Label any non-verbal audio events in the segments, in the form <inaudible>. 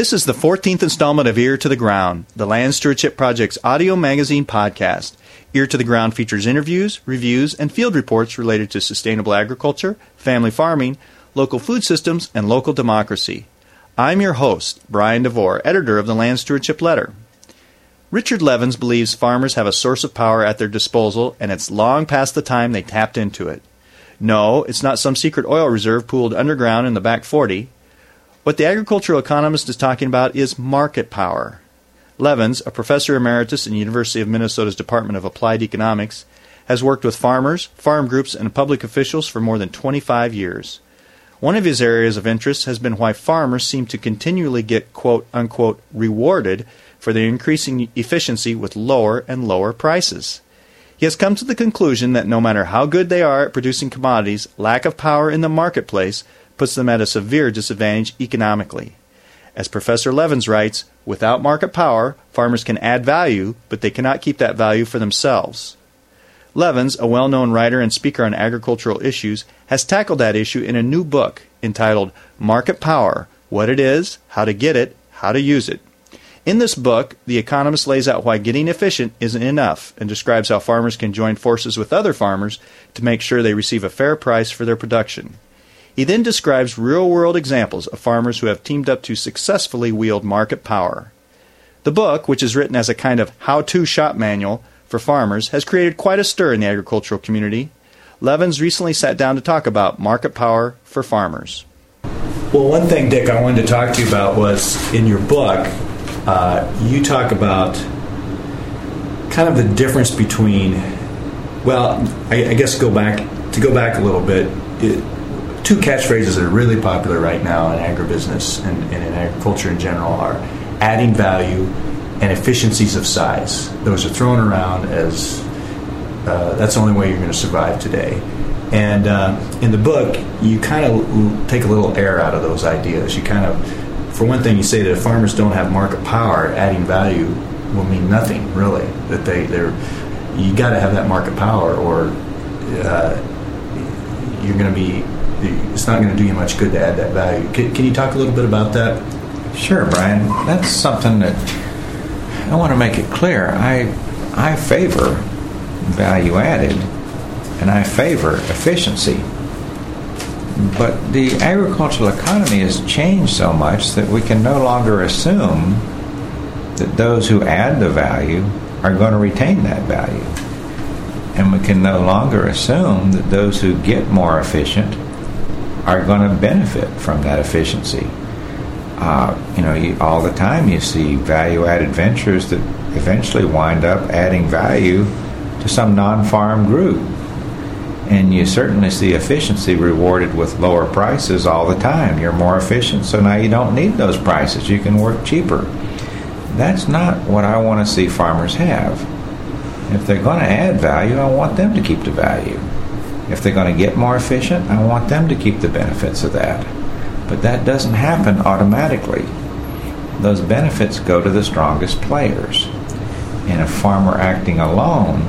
This is the 14th installment of Ear to the Ground, the Land Stewardship Project's audio magazine podcast. Ear to the Ground features interviews, reviews, and field reports related to sustainable agriculture, family farming, local food systems, and local democracy. I'm your host, Brian DeVore, editor of the Land Stewardship Letter. Richard Levins believes farmers have a source of power at their disposal, and it's long past the time they tapped into it. No, it's not some secret oil reserve pooled underground in the back 40. What the agricultural economist is talking about is market power. Levins, a professor emeritus in the University of Minnesota's Department of Applied Economics, has worked with farmers, farm groups, and public officials for more than 25 years. One of his areas of interest has been why farmers seem to continually get quote unquote rewarded for their increasing efficiency with lower and lower prices. He has come to the conclusion that no matter how good they are at producing commodities, lack of power in the marketplace puts them at a severe disadvantage economically. As Professor Levins writes, without market power, farmers can add value, but they cannot keep that value for themselves. Levins, a well known writer and speaker on agricultural issues, has tackled that issue in a new book entitled Market Power What It Is, How to Get It, How to Use It. In this book, the economist lays out why getting efficient isn't enough and describes how farmers can join forces with other farmers to make sure they receive a fair price for their production. He then describes real world examples of farmers who have teamed up to successfully wield market power. The book, which is written as a kind of how to shop manual for farmers, has created quite a stir in the agricultural community. Levins recently sat down to talk about market power for farmers. Well, one thing, Dick, I wanted to talk to you about was in your book, uh, you talk about kind of the difference between, well, I, I guess go back to go back a little bit. It, two catchphrases that are really popular right now in agribusiness and, and in agriculture in general are adding value and efficiencies of size. Those are thrown around as uh, that's the only way you're going to survive today. And uh, in the book, you kind of take a little air out of those ideas. You kind of, for one thing, you say that if farmers don't have market power, adding value will mean nothing really. That they they're you got to have that market power, or uh, you're going to be it's not going to do you much good to add that value. Can, can you talk a little bit about that? Sure, Brian. That's something that I want to make it clear. I I favor value added, and I favor efficiency. But the agricultural economy has changed so much that we can no longer assume that those who add the value are going to retain that value. And we can no longer assume that those who get more efficient are going to benefit from that efficiency. Uh, you know, you, all the time you see value added ventures that eventually wind up adding value to some non farm group. And you certainly see efficiency rewarded with lower prices all the time. You're more efficient, so now you don't need those prices. You can work cheaper. That's not what I want to see farmers have. If they're going to add value, I want them to keep the value. If they're going to get more efficient, I want them to keep the benefits of that. But that doesn't happen automatically. Those benefits go to the strongest players. And a farmer acting alone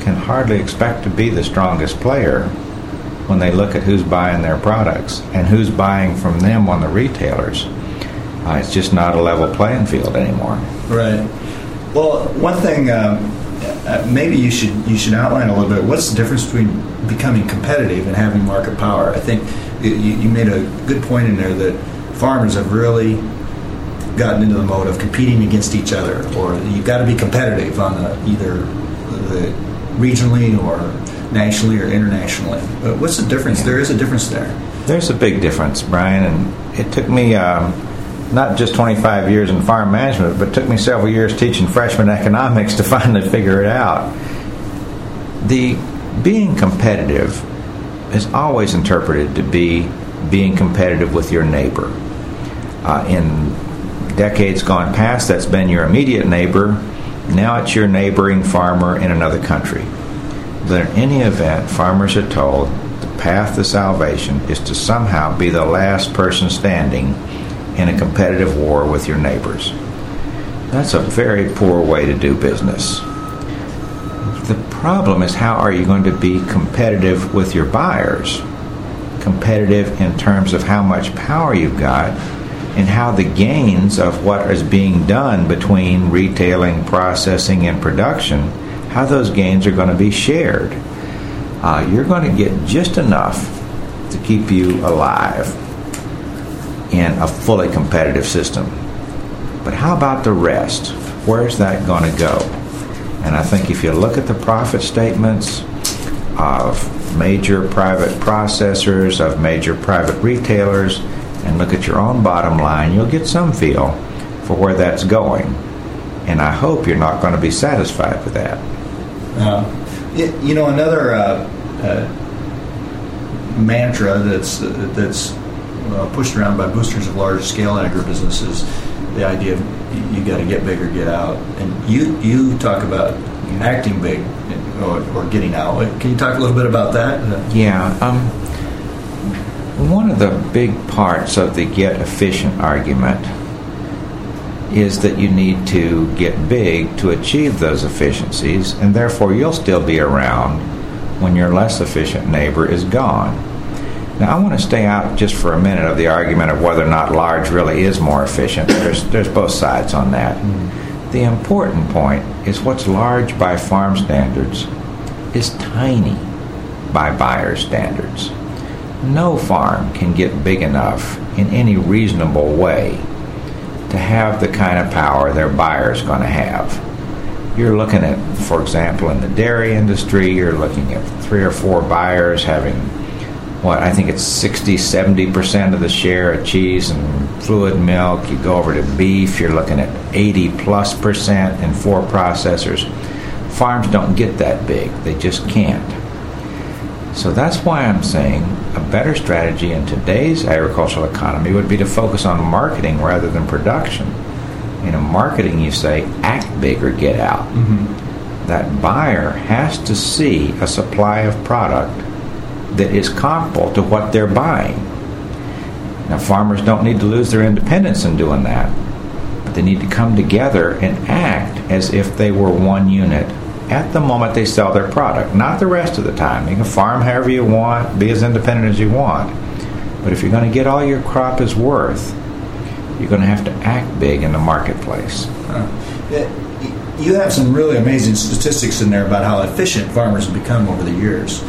can hardly expect to be the strongest player when they look at who's buying their products and who's buying from them on the retailers. Uh, it's just not a level playing field anymore. Right. Well, one thing um, uh, maybe you should you should outline a little bit. What's the difference between becoming competitive and having market power? I think you, you made a good point in there that farmers have really gotten into the mode of competing against each other, or you've got to be competitive on the, either the regionally or nationally or internationally. But what's the difference? Yeah. There is a difference there. There's a big difference, Brian, and it took me. Um, not just 25 years in farm management, but took me several years teaching freshman economics to <laughs> finally figure it out. The being competitive is always interpreted to be being competitive with your neighbor. Uh, in decades gone past, that's been your immediate neighbor. Now it's your neighboring farmer in another country. But in any event, farmers are told the path to salvation is to somehow be the last person standing in a competitive war with your neighbors. That's a very poor way to do business. The problem is how are you going to be competitive with your buyers? Competitive in terms of how much power you've got, and how the gains of what is being done between retailing, processing, and production, how those gains are going to be shared. Uh, you're going to get just enough to keep you alive in a fully competitive system. But how about the rest? Where's that going to go? And I think if you look at the profit statements of major private processors, of major private retailers, and look at your own bottom line, you'll get some feel for where that's going. And I hope you're not going to be satisfied with that. Uh, you know, another uh, uh, mantra that's that's uh, pushed around by boosters of large scale agribusinesses. the idea of you got to get big or get out. And you you talk about acting big or, or, getting out. Can you talk a little bit about that? Yeah. Um, one of the big parts of the get efficient argument is that you need to get big to achieve those efficiencies, and therefore you'll still be around when your less efficient neighbor is gone. Now, I want to stay out just for a minute of the argument of whether or not large really is more efficient. There's, there's both sides on that. The important point is what's large by farm standards is tiny by buyer standards. No farm can get big enough in any reasonable way to have the kind of power their buyer is going to have. You're looking at, for example, in the dairy industry, you're looking at three or four buyers having what I think it's 60, 70% of the share of cheese and fluid milk. You go over to beef, you're looking at 80 plus percent in four processors. Farms don't get that big, they just can't. So that's why I'm saying a better strategy in today's agricultural economy would be to focus on marketing rather than production. In a marketing, you say, act big or get out. Mm-hmm. That buyer has to see a supply of product that is comparable to what they're buying. Now, farmers don't need to lose their independence in doing that, but they need to come together and act as if they were one unit at the moment they sell their product, not the rest of the time. You can farm however you want, be as independent as you want. But if you're going to get all your crop is worth, you're going to have to act big in the marketplace. Uh, you have some really amazing statistics in there about how efficient farmers have become over the years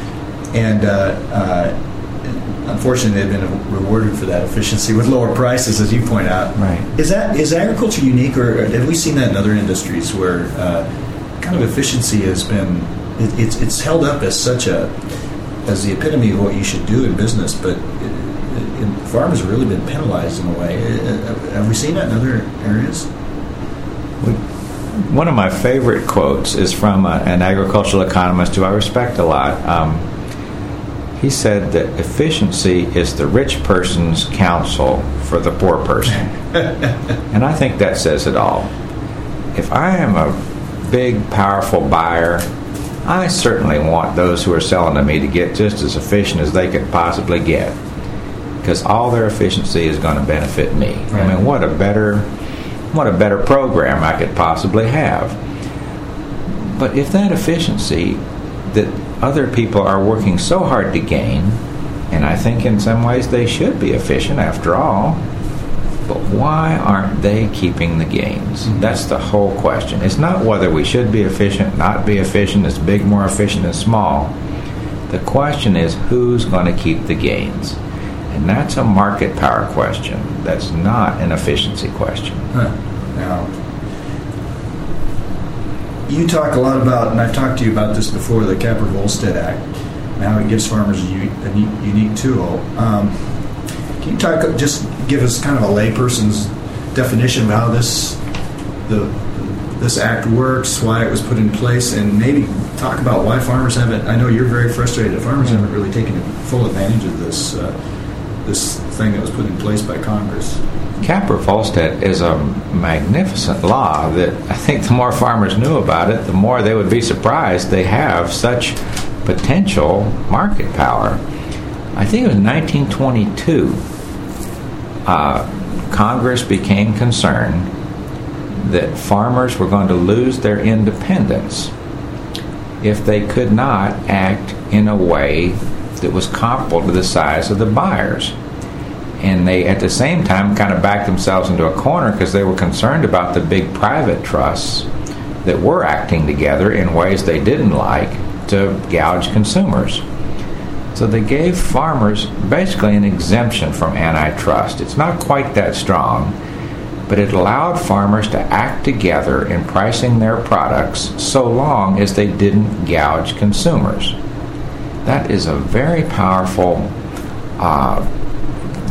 and uh, uh, unfortunately, they've been rewarded for that efficiency with lower prices, as you point out. Right. Is that is agriculture unique, or have we seen that in other industries where uh, kind of efficiency has been it, it's it's held up as such a as the epitome of what you should do in business, but it, it, farmers have really been penalized in a way. Uh, have we seen that in other areas? One of my favorite quotes is from a, an agricultural economist who I respect a lot. Um, he said that efficiency is the rich person's counsel for the poor person. <laughs> and I think that says it all. If I am a big, powerful buyer, I certainly want those who are selling to me to get just as efficient as they could possibly get. Because all their efficiency is going to benefit me. Right. I mean, what a better what a better program I could possibly have. But if that efficiency that other people are working so hard to gain, and I think in some ways they should be efficient after all. But why aren't they keeping the gains? Mm-hmm. That's the whole question. It's not whether we should be efficient, not be efficient, is big more efficient than small. The question is who's going to keep the gains? And that's a market power question. That's not an efficiency question. Huh. Now, you talk a lot about, and I've talked to you about this before, the Capper-Volstead Act, and how it gives farmers a, a unique tool. Um, can you talk, just give us kind of a layperson's definition of how this the this act works, why it was put in place, and maybe talk about why farmers haven't. I know you're very frustrated. Farmers haven't really taken full advantage of this uh, this thing that was put in place by Congress. Capper-Volstead is a magnificent law that I think the more farmers knew about it, the more they would be surprised they have such potential market power. I think it was 1922. Uh, Congress became concerned that farmers were going to lose their independence if they could not act in a way that was comparable to the size of the buyers and they at the same time kind of backed themselves into a corner because they were concerned about the big private trusts that were acting together in ways they didn't like to gouge consumers. So they gave farmers basically an exemption from antitrust. It's not quite that strong, but it allowed farmers to act together in pricing their products so long as they didn't gouge consumers. That is a very powerful uh,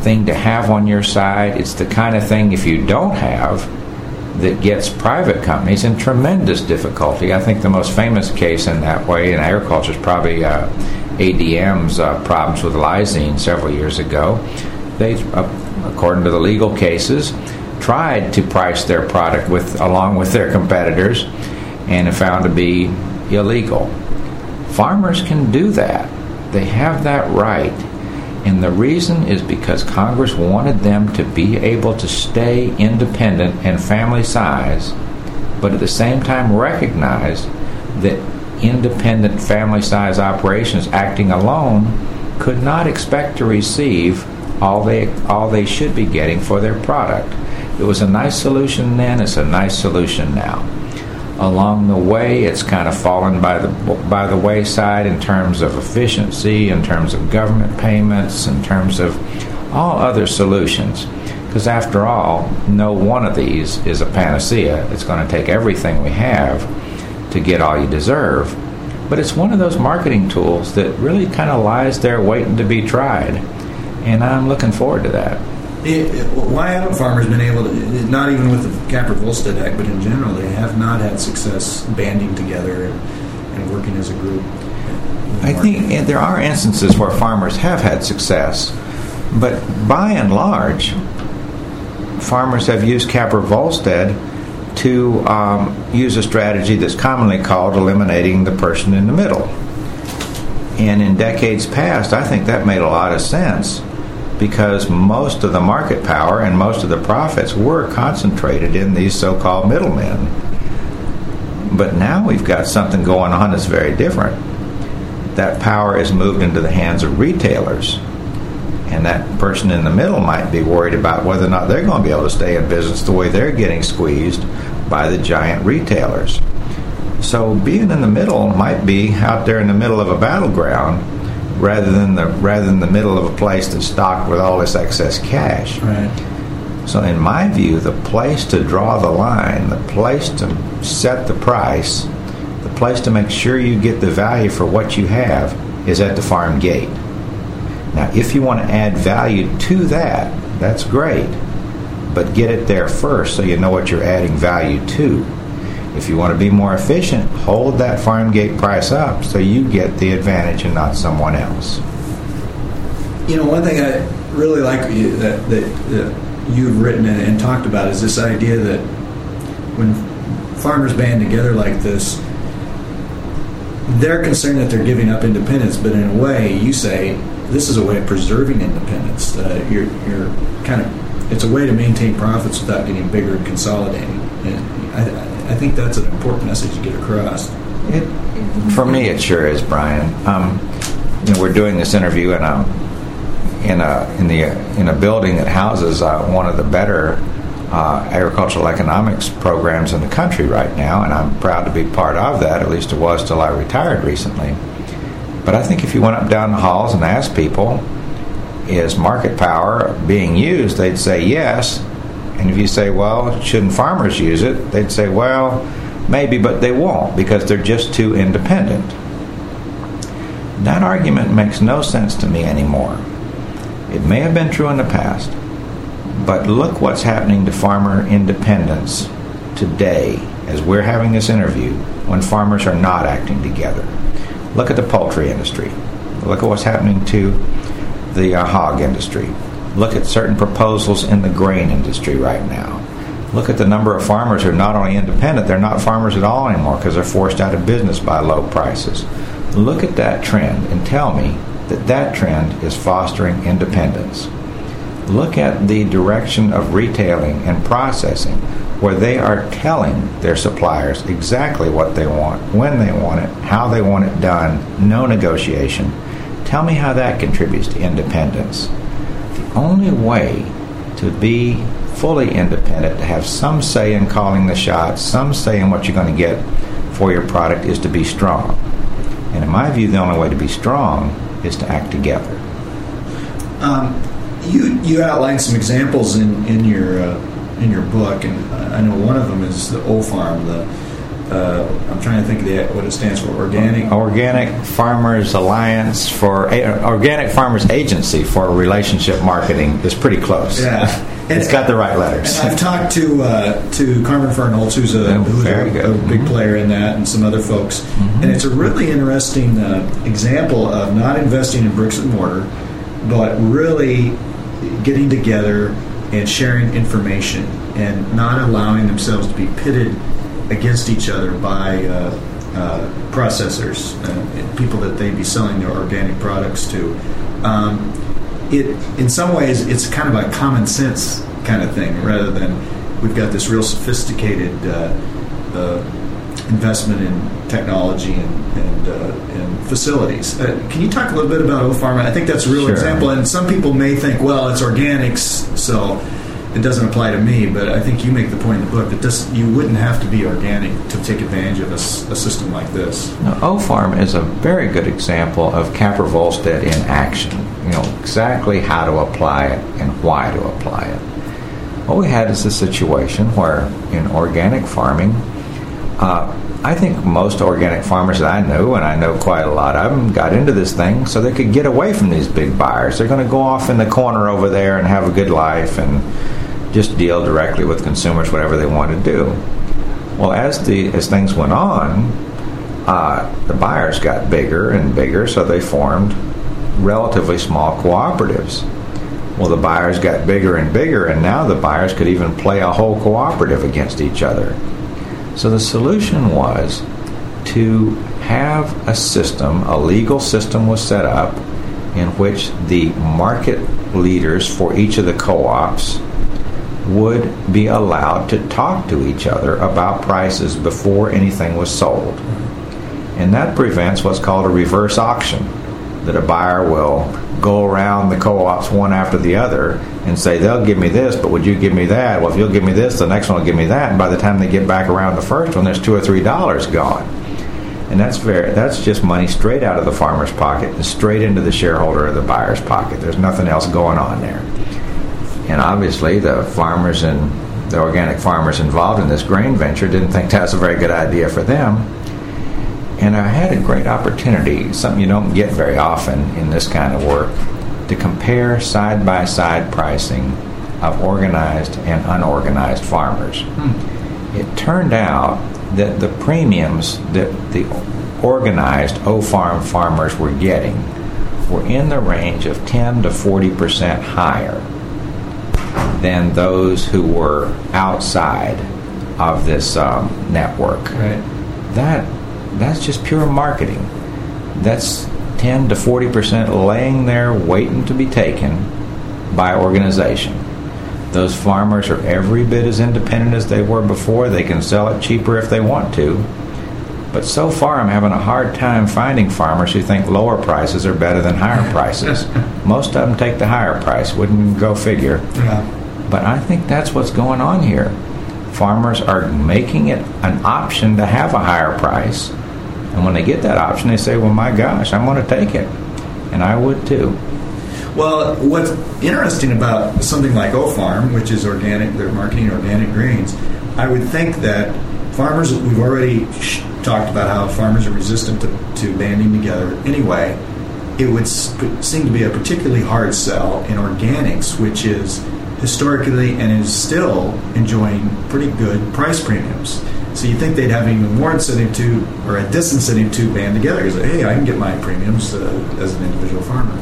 thing to have on your side. It's the kind of thing, if you don't have, that gets private companies in tremendous difficulty. I think the most famous case in that way in agriculture is probably uh, ADM's uh, problems with lysine several years ago. They, uh, according to the legal cases, tried to price their product with along with their competitors and found to be illegal. Farmers can do that. They have that right and the reason is because Congress wanted them to be able to stay independent and family size, but at the same time recognize that independent family size operations acting alone could not expect to receive all they all they should be getting for their product. It was a nice solution then, it's a nice solution now along the way. It's kind of fallen by the by the wayside in terms of efficiency, in terms of government payments, in terms of all other solutions. Because after all, no one of these is a panacea. It's going to take everything we have to get all you deserve. But it's one of those marketing tools that really kind of lies there waiting to be tried. And I'm looking forward to that. It, why haven't farmers been able to, not even with the Capper Volstead Act, but in general, they have not had success banding together and, and working as a group? I think there are instances where farmers have had success, but by and large, farmers have used Capper Volstead to um, use a strategy that's commonly called eliminating the person in the middle. And in decades past, I think that made a lot of sense because most of the market power and most of the profits were concentrated in these so called middlemen. But now we've got something going on that's very different. That power is moved into the hands of retailers. And that person in the middle might be worried about whether or not they're going to be able to stay in business the way they're getting squeezed by the giant retailers. So being in the middle might be out there in the middle of a battleground rather than the rather than the middle of a place that's stocked with all this excess cash. Right. So, in my view, the place to draw the line, the place to set the price, the place to make sure you get the value for what you have is at the farm gate. Now, if you want to add value to that, that's great, but get it there first so you know what you're adding value to. If you want to be more efficient, hold that farm gate price up so you get the advantage and not someone else. You know, one thing I really like that, that, that you've written and, and talked about is this idea that when farmers band together like this, they're concerned that they're giving up independence, but in a way, you say this is a way of preserving independence. Uh, you're, you're kind of it's a way to maintain profits without getting bigger and consolidating. And I, I think that's an important message to get across. It, for me, it sure is, Brian. Um, you know, we're doing this interview in a in a in the in a building that houses uh, one of the better uh, agricultural economics programs in the country right now, and I'm proud to be part of that. At least it was till I retired recently. But I think if you went up down the halls and asked people, is market power being used? They'd say yes. And if you say, well, shouldn't farmers use it? They'd say, well, maybe, but they won't because they're just too independent. That argument makes no sense to me anymore. It may have been true in the past, but look what's happening to farmer independence today as we're having this interview when farmers are not acting together. Look at the poultry industry. Look at what's happening to the uh, hog industry. Look at certain proposals in the grain industry right now. Look at the number of farmers who are not only independent, they're not farmers at all anymore because they're forced out of business by low prices. Look at that trend and tell me that that trend is fostering independence. Look at the direction of retailing and processing where they are telling their suppliers exactly what they want, when they want it, how they want it done, no negotiation. Tell me how that contributes to independence only way to be fully independent, to have some say in calling the shots, some say in what you're going to get for your product, is to be strong. And in my view, the only way to be strong is to act together. Um, you you outlined some examples in in your uh, in your book, and I know one of them is the OFARM, the uh, I'm trying to think of the, what it stands for. Organic. Organic Farmers Alliance for uh, Organic Farmers Agency for Relationship Marketing is pretty close. Yeah, and, <laughs> it's got the right letters. I've talked to uh, to Carmen Fernholz, who's a, oh, who's a, a big mm-hmm. player in that, and some other folks. Mm-hmm. And it's a really interesting uh, example of not investing in bricks and mortar, but really getting together and sharing information and not allowing themselves to be pitted against each other by uh, uh, processors, uh, people that they'd be selling their organic products to. Um, it, in some ways, it's kind of a common sense kind of thing, rather than we've got this real sophisticated uh, uh, investment in technology and and, uh, and facilities. can you talk a little bit about O-Farm? I think that's a real sure. example, and some people may think, well, it's organics, so it doesn't apply to me, but I think you make the point in the book that this you wouldn't have to be organic to take advantage of a, a system like this. Now, O-Farm is a very good example of Capper Volstead in action. You know exactly how to apply it and why to apply it. What we had is a situation where in organic farming, uh, I think most organic farmers that I know, and I know quite a lot of them, got into this thing so they could get away from these big buyers. They're going to go off in the corner over there and have a good life and just deal directly with consumers, whatever they want to do. Well, as the as things went on, uh, the buyers got bigger and bigger, so they formed relatively small cooperatives. Well, the buyers got bigger and bigger, and now the buyers could even play a whole cooperative against each other. So the solution was to have a system, a legal system was set up in which the market leaders for each of the co ops would be allowed to talk to each other about prices before anything was sold. And that prevents what's called a reverse auction, that a buyer will go around the co ops one after the other and say, they'll give me this, but would you give me that? Well, if you'll give me this, the next one will give me that. And by the time they get back around the first one, there's two or three dollars gone. And that's very that's just money straight out of the farmer's pocket and straight into the shareholder or the buyer's pocket. There's nothing else going on there. And obviously, the farmers and the organic farmers involved in this grain venture didn't think that was a very good idea for them. And I had a great opportunity, something you don't get very often in this kind of work, to compare side by side pricing of organized and unorganized farmers. Hmm. It turned out that the premiums that the organized O farm farmers were getting were in the range of 10 to 40 percent higher than those who were outside of this um, network. Right. That that's just pure marketing. That's 10 to 40 percent laying there waiting to be taken by organization. Those farmers are every bit as independent as they were before. They can sell it cheaper if they want to. But so far, I'm having a hard time finding farmers who think lower prices are better than higher <laughs> prices. Most of them take the higher price. Wouldn't go figure. Yeah. But I think that's what's going on here. Farmers are making it an option to have a higher price. And when they get that option, they say, well, my gosh, I'm going to take it. And I would too. Well, what's interesting about something like O Farm, which is organic, they're marketing organic grains, I would think that farmers, we've already talked about how farmers are resistant to, to banding together anyway. It would seem to be a particularly hard sell in organics, which is historically and is still enjoying pretty good price premiums. So you think they'd have even more incentive to, or a disincentive to band together because, hey, I can get my premiums uh, as an individual farmer.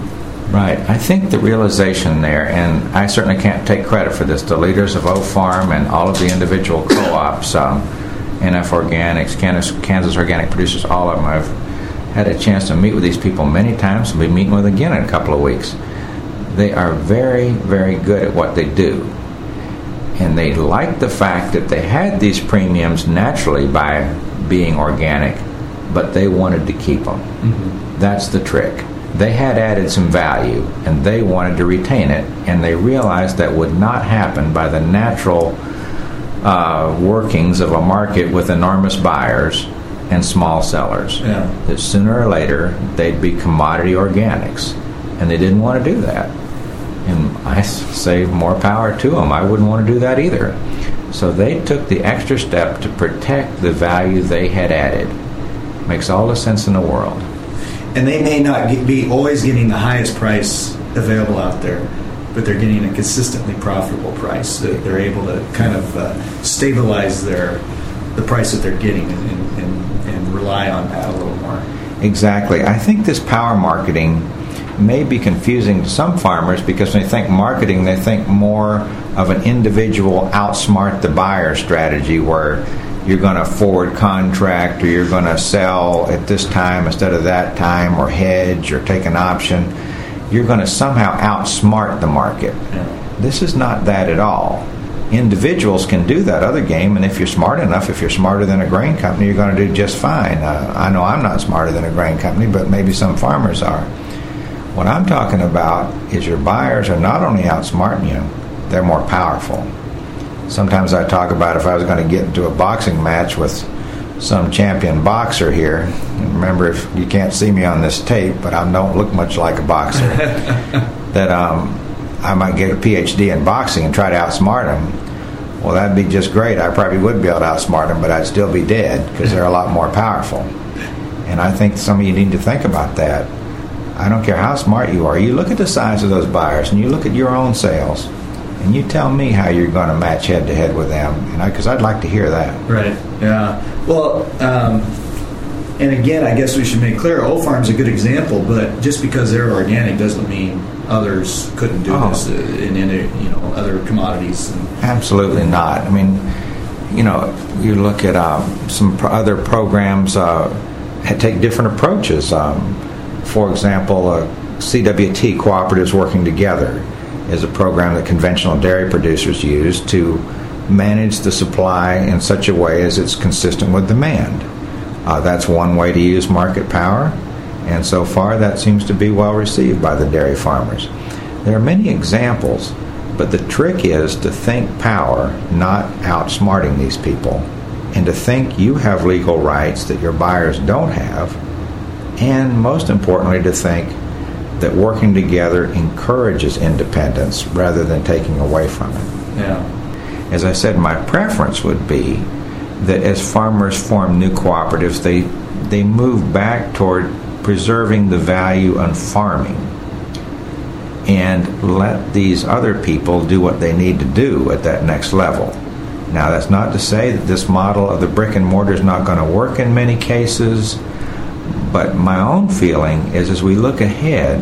Right. I think the realization there, and I certainly can't take credit for this, the leaders of O Farm and all of the individual co ops, um, NFO Organics, Kansas, Kansas Organic Producers, all of them, I've had a chance to meet with these people many times. We'll be meeting with again in a couple of weeks they are very, very good at what they do. And they like the fact that they had these premiums naturally by being organic, but they wanted to keep them. Mm-hmm. That's the trick. they had added some value and they wanted to retain it, and they realized that would not happen by the natural uh, workings of a market with enormous buyers and small sellers. Yeah. That sooner or later they'd be commodity organics, and they didn't want to do that. And I say more power to them. I wouldn't want to do that either. So they took the extra step to protect the value they had added. Makes all the sense in the world. And they may not be always getting the highest price available out there, but they're getting a consistently profitable price. They're able to kind of uh, stabilize their the price that they're getting and, and, and rely on that a little more. Exactly. I think this power marketing may be confusing to some farmers because when they think marketing, they think more of an individual outsmart the buyer strategy where you're going to forward contract or you're going to sell at this time instead of that time or hedge or take an option. You're going to somehow outsmart the market. Yeah. This is not that at all. Individuals can do that other game, and if you're smart enough, if you're smarter than a grain company, you're going to do just fine. Uh, I know I'm not smarter than a grain company, but maybe some farmers are. What I'm talking about is your buyers are not only outsmarting you, they're more powerful. Sometimes I talk about if I was going to get into a boxing match with some champion boxer here. and Remember, if you can't see me on this tape, but I don't look much like a boxer, <laughs> that um, I might get a PhD in boxing and try to outsmart him. Well, that'd be just great. I probably would be able to outsmart them, but I'd still be dead because they're a lot more powerful. And I think some of you need to think about that. I don't care how smart you are. You look at the size of those buyers and you look at your own sales, and you tell me how you're going to match head to head with them. And because I'd like to hear that. Right. Yeah. Well, um, and again, I guess we should make clear, O Farm's a good example, but just because they're organic doesn't mean others couldn't do Oh. this uh, in any, you know, other commodities. And, Absolutely not. I mean, you know, you look at um, some other programs uh, take different approaches. Um, for example, uh, CWT cooperatives working together is a program that conventional dairy producers use to manage the supply in such a way as it's consistent with demand. Uh, that's one way to use market power, and so far that seems to be well received by the dairy farmers. There are many examples, but the trick is to think power, not outsmarting these people, and to think you have legal rights that your buyers don't have, and most importantly, to think that working together encourages independence rather than taking away from it. yeah. As I said, my preference would be that as farmers form new cooperatives, they they move back toward preserving the value on farming and let these other people do what they need to do at that next level. Now, that's not to say that this model of the brick and mortar is not going to work in many cases, but my own feeling is as we look ahead,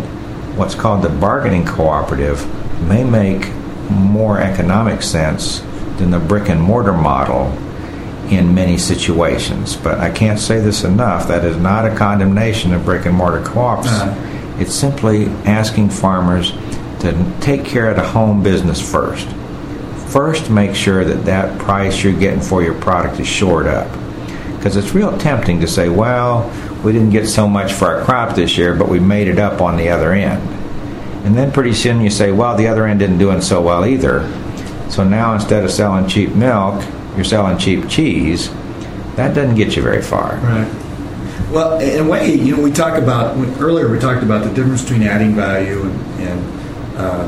what's called the bargaining cooperative may make more economic sense than the brick and mortar model in many situations. But I can't say this enough that is not a condemnation of brick and mortar co ops. Uh-huh. It's simply asking farmers to take care of the home business first. First, make sure that that price you're getting for your product is shored up. Because it's real tempting to say, well, we didn't get so much for our crop this year, but we made it up on the other end. And then pretty soon you say, well, the other end didn't doing so well either. So now instead of selling cheap milk, you're selling cheap cheese. That doesn't get you very far. Right. Well, in a way, you know, we talk about when- earlier. We talked about the difference between adding value and, and uh,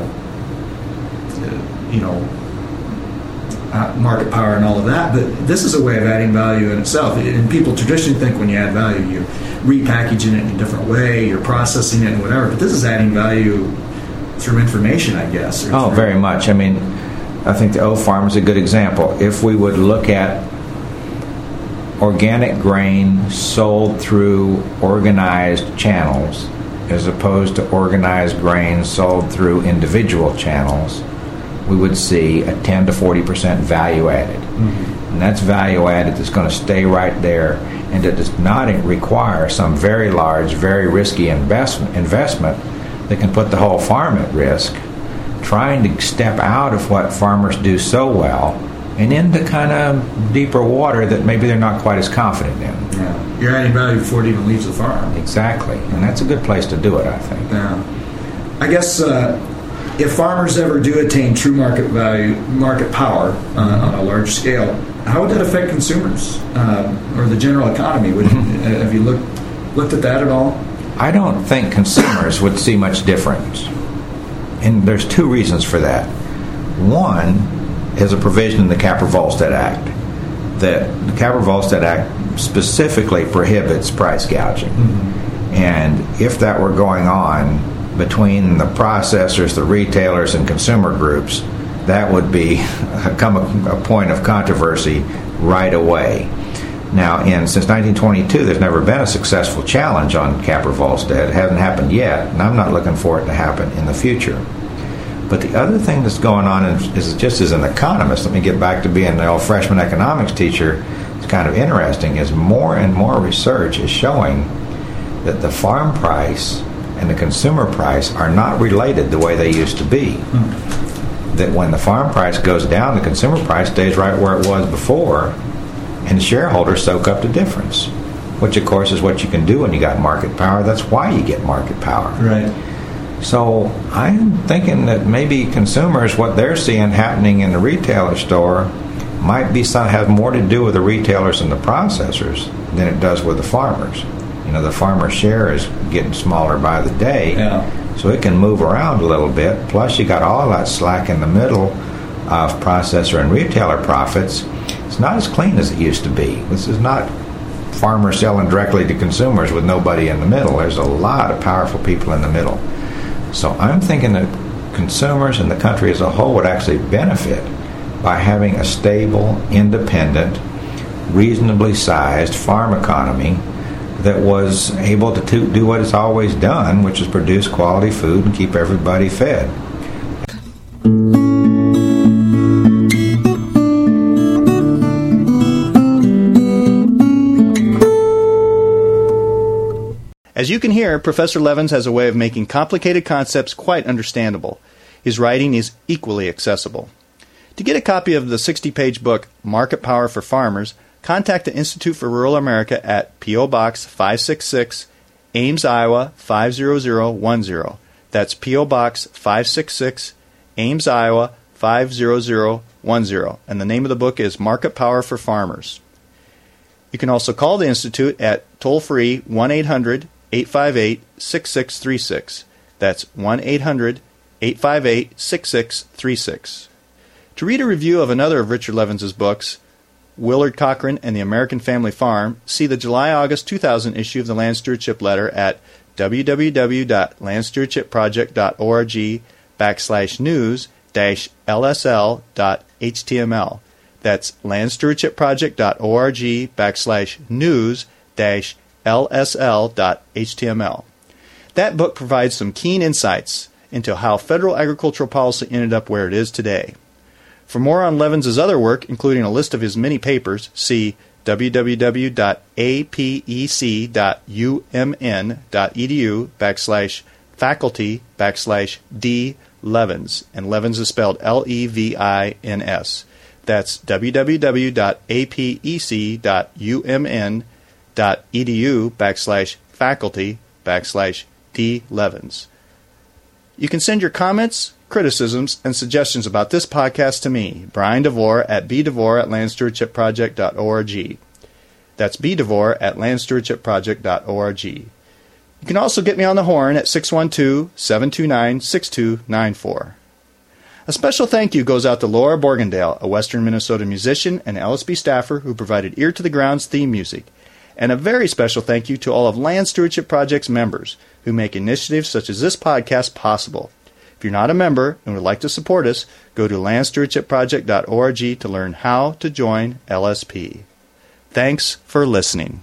you know, uh, market power and all of that. But this is a way of adding value in itself. And people traditionally think when you add value, you're repackaging it in a different way, you're processing it and whatever. But this is adding value through information, I guess. or Oh, through- very much. I mean, I think the O Farm is a good example. If we would look at organic grain sold through organized channels as opposed to organized grain sold through individual channels, we would see a 10 to 40 percent value added. And that's value added that's going to stay right there and it does not require some very large, very risky investment, investment that can put the whole farm at risk trying to step out of what farmers do so well, and into kind of deeper water that maybe they're not quite as confident in. Yeah. You're adding value before it even leaves the farm. Exactly, and that's a good place to do it, I think. Yeah. I guess uh, if farmers ever do attain true market value, market power uh, on a large scale, how would that affect consumers uh, or the general economy? Would, have you looked looked at that at all? I don't think consumers would see much difference. And there's two reasons for that. One is a provision in the Capper-Volstead Act that the Capper-Volstead Act specifically prohibits price gouging. Mm-hmm. And if that were going on between the processors, the retailers, and consumer groups, that would be come a, a point of controversy right away. Now, in since 1922, there's never been a successful challenge on Capper-Volstead. It hasn't happened yet, and I'm not looking for it to happen in the future. But the other thing that's going on is, just as an economist, let me get back to being the old freshman economics teacher. It's kind of interesting. Is more and more research is showing that the farm price and the consumer price are not related the way they used to be. Mm. That when the farm price goes down, the consumer price stays right where it was before, and the shareholders soak up the difference. Which, of course, is what you can do when you got market power. That's why you get market power. Right. So I'm thinking that maybe consumers, what they're seeing happening in the retailer store, might be some have more to do with the retailers and the processors than it does with the farmers. You know, the farmer share is getting smaller by the day, yeah. so it can move around a little bit. Plus, you got all that slack in the middle of processor and retailer profits. It's not as clean as it used to be. This is not farmers selling directly to consumers with nobody in the middle. There's a lot of powerful people in the middle. So I'm thinking that consumers and the country as a whole would actually benefit by having a stable, independent, reasonably sized farm economy that was able to do what it's always done, which is produce quality food and keep everybody fed. As you can hear, Professor Levins has a way of making complicated concepts quite understandable. His writing is equally accessible. To get a copy of the 60 page book, Market Power for Farmers, contact the Institute for Rural America at P.O. Box 566, Ames, Iowa 50010. That's P.O. Box 566, Ames, Iowa 50010. And the name of the book is Market Power for Farmers. You can also call the Institute at toll free 1 800 858 6636. That's 1 800 858 6636. To read a review of another of Richard Levins' books, Willard Cochrane and the American Family Farm, see the July August 2000 issue of the Land Stewardship Letter at www.landstewardshipproject.org backslash news dash lsl.html. That's landstewardshipproject.org backslash news dash lsl.html. That book provides some keen insights into how federal agricultural policy ended up where it is today. For more on Levins' other work, including a list of his many papers, see www.apec.umn.edu backslash faculty backslash d Levins, and Levins is spelled L E V I N S. That's www.apec.umn.edu backslash faculty backslash d levins. You can send your comments, criticisms, and suggestions about this podcast to me, Brian DeVore at bdevore at landstewardshipproject.org. That's bdevore at landstewardshipproject.org. You can also get me on the horn at 612 729 6294. A special thank you goes out to Laura Borgendale, a Western Minnesota musician and LSP staffer who provided Ear to the Ground's theme music. And a very special thank you to all of Land Stewardship Project's members who make initiatives such as this podcast possible. If you're not a member and would like to support us, go to landstewardshipproject.org to learn how to join LSP. Thanks for listening.